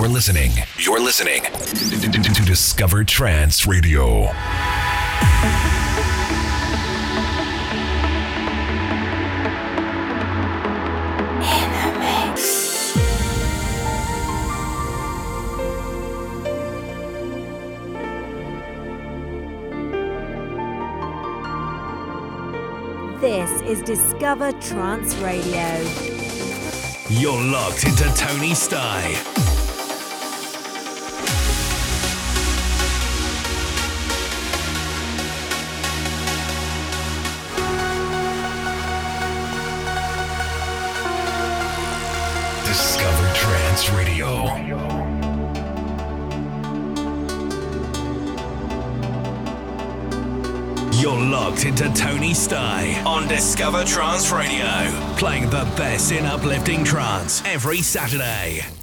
You're listening. You're listening to Discover Trance Radio. This is Discover Trance Radio. You're locked into Tony Sty. Radio. You're locked into Tony Sty on Discover Trance Radio, playing the best in uplifting trance every Saturday.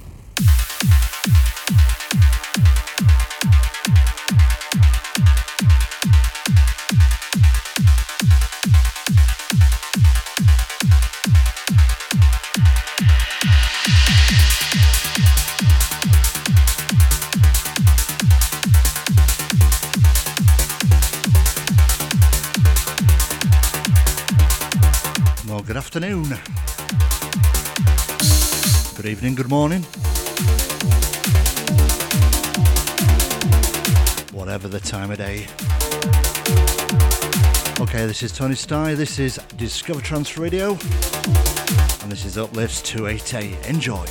Good morning. Whatever the time of day. Okay, this is Tony Sty, this is Discover Trance Radio, and this is Uplifts 280. Enjoy.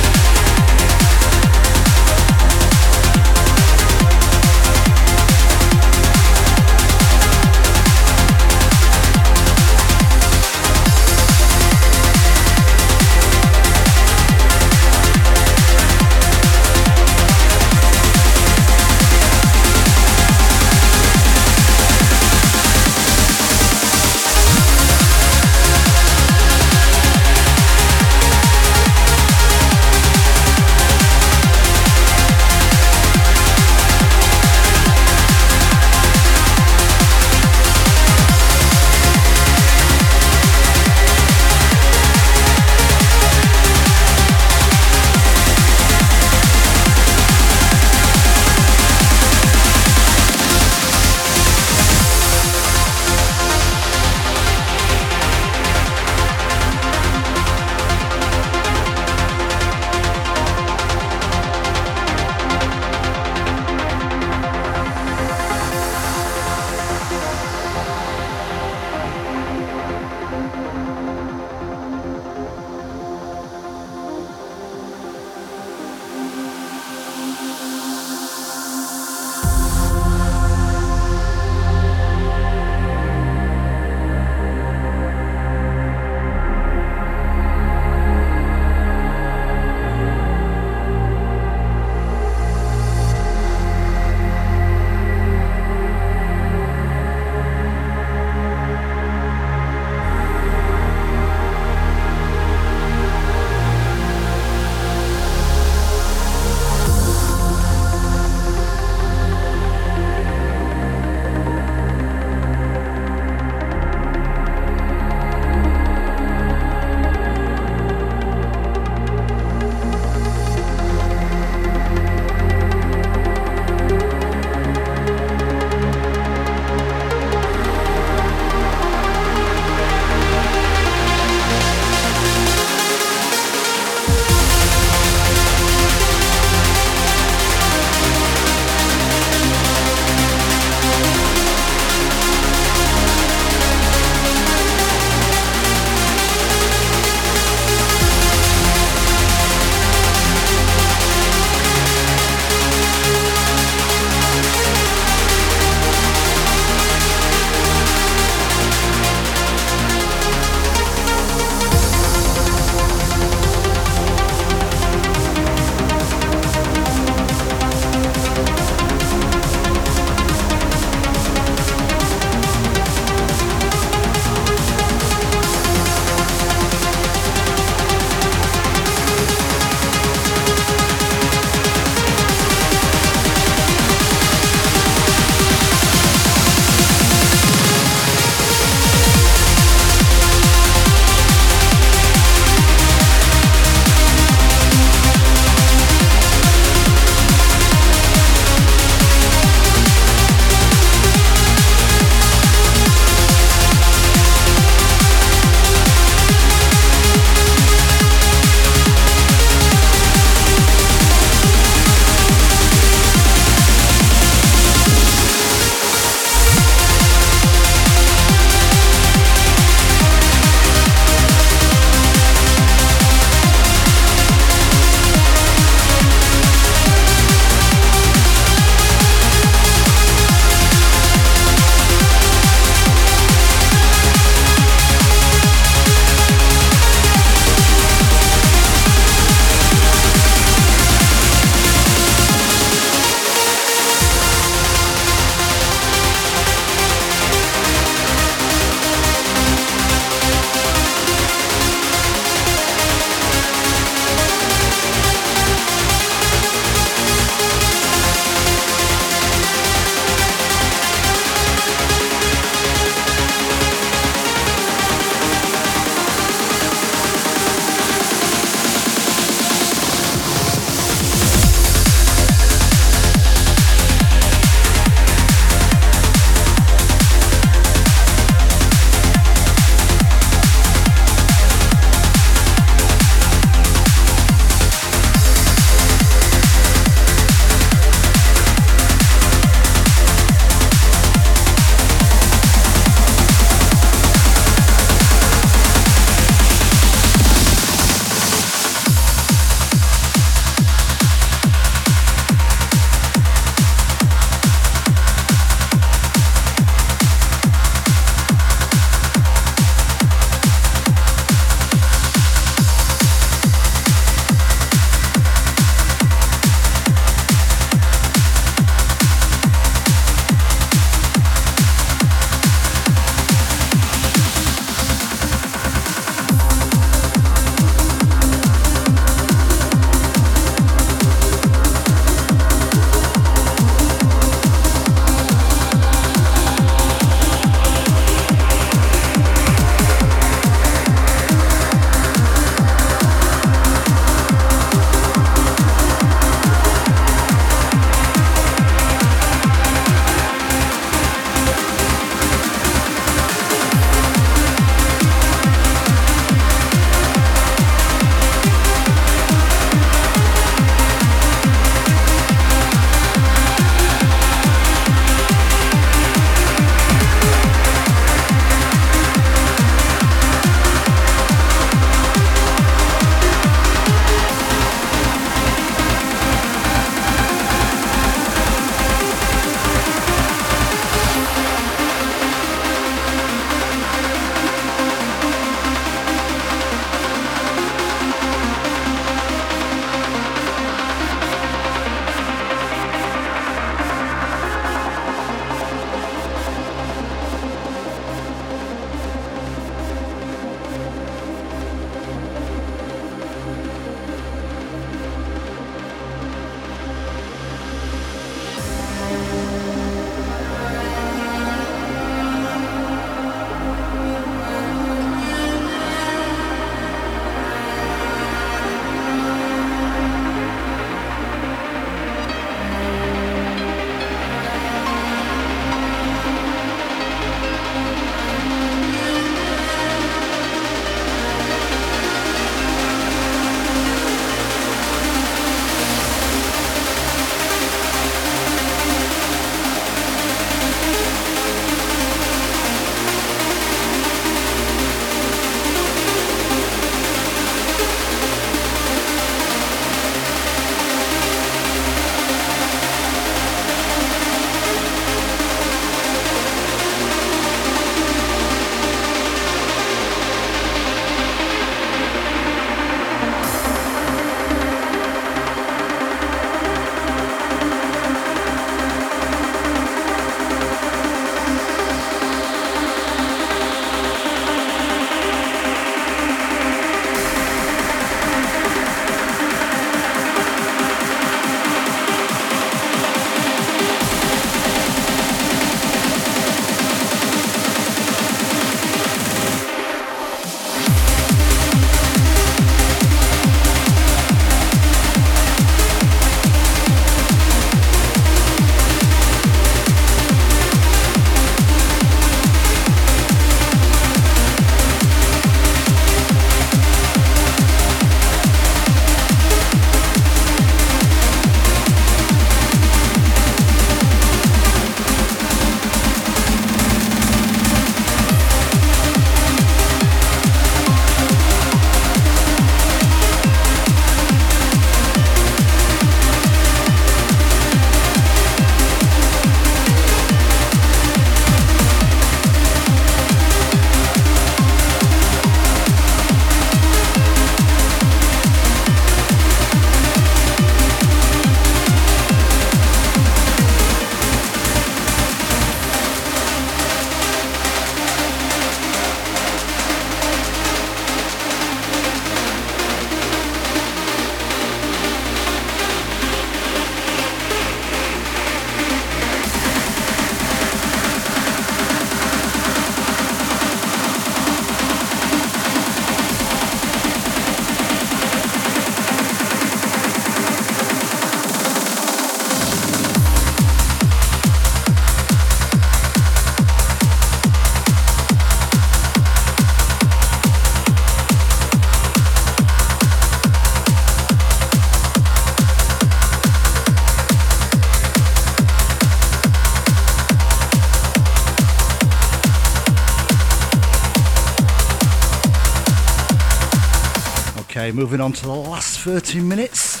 Okay, moving on to the last 30 minutes.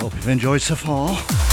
Hope you've enjoyed so far.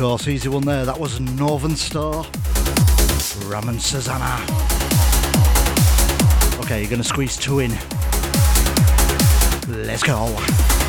Course, easy one there. That was Northern Star. Ram and Susana. Okay, you're gonna squeeze two in. Let's go.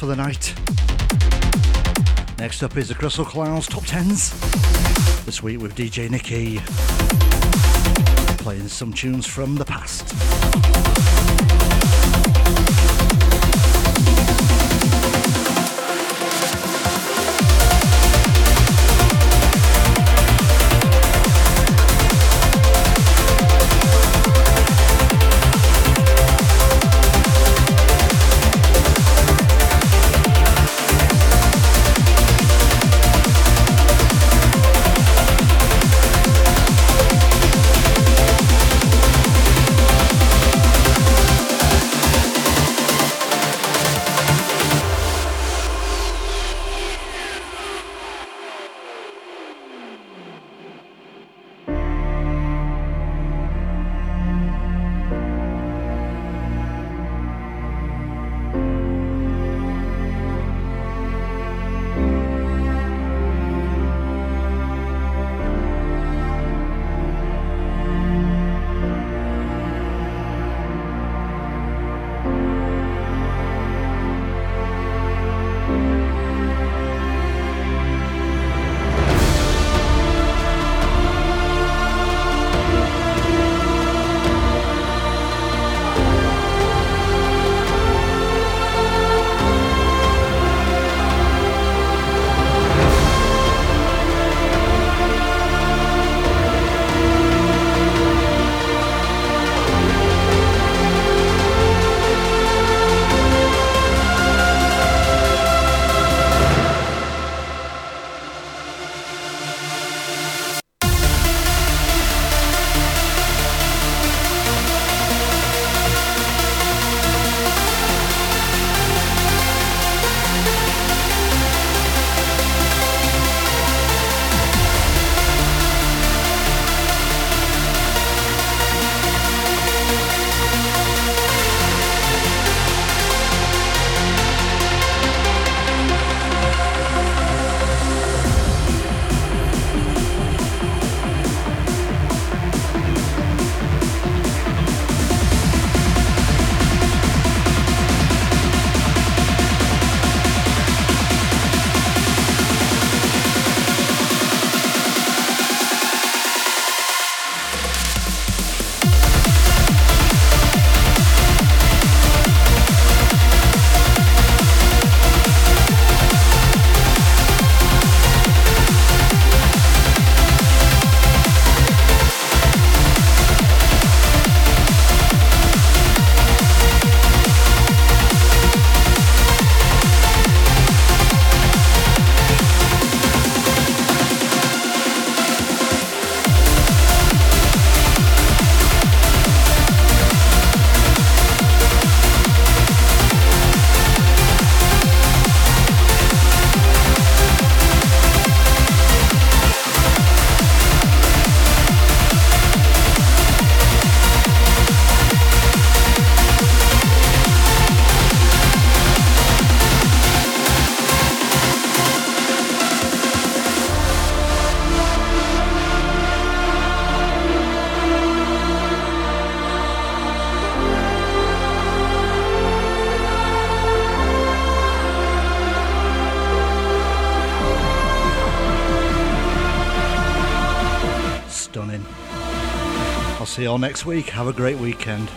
For the night. Next up is the Crystal Clouds Top 10s. This week with DJ Nikki. playing some tunes from the past. All next week. Have a great weekend.